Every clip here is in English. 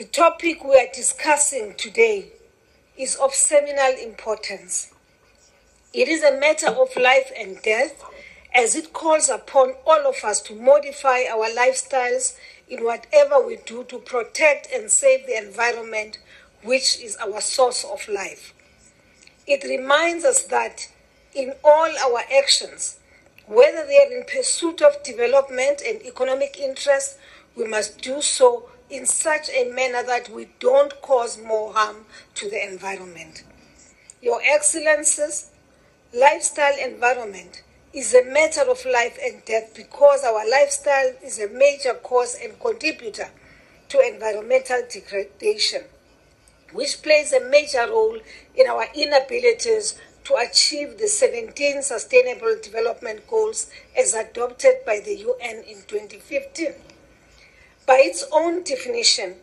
The topic we are discussing today is of seminal importance. It is a matter of life and death as it calls upon all of us to modify our lifestyles in whatever we do to protect and save the environment, which is our source of life. It reminds us that in all our actions, whether they are in pursuit of development and economic interest, we must do so in such a manner that we don't cause more harm to the environment. Your Excellencies, lifestyle environment is a matter of life and death because our lifestyle is a major cause and contributor to environmental degradation, which plays a major role in our inabilities to achieve the 17 Sustainable Development Goals as adopted by the UN in 2015. By its own definition,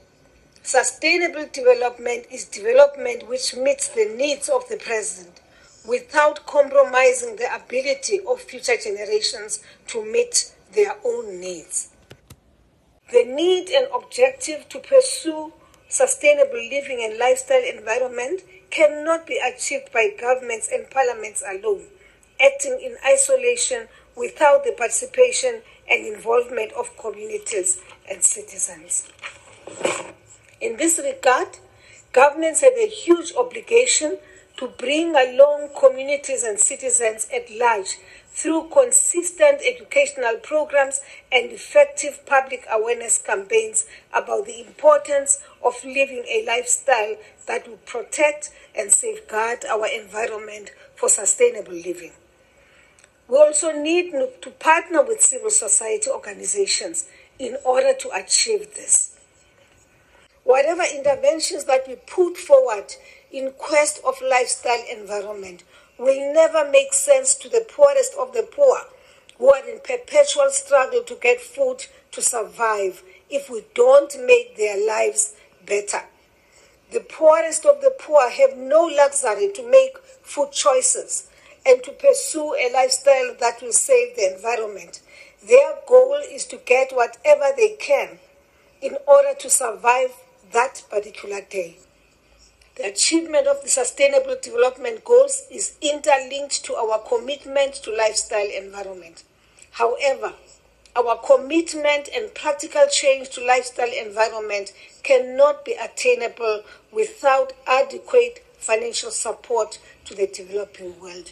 sustainable development is development which meets the needs of the present without compromising the ability of future generations to meet their own needs. The need and objective to pursue sustainable living and lifestyle environment cannot be achieved by governments and parliaments alone, acting in isolation without the participation and involvement of communities and citizens. In this regard, governments have a huge obligation to bring along communities and citizens at large through consistent educational programs and effective public awareness campaigns about the importance of living a lifestyle that will protect and safeguard our environment for sustainable living. We also need to partner with civil society organizations in order to achieve this. Whatever interventions that we put forward in quest of lifestyle environment will never make sense to the poorest of the poor who are in perpetual struggle to get food to survive if we don't make their lives better. The poorest of the poor have no luxury to make food choices and to pursue a lifestyle that will save the environment. Their goal is to get whatever they can in order to survive that particular day. The achievement of the Sustainable Development Goals is interlinked to our commitment to lifestyle environment. However, our commitment and practical change to lifestyle environment cannot be attainable without adequate financial support to the developing world.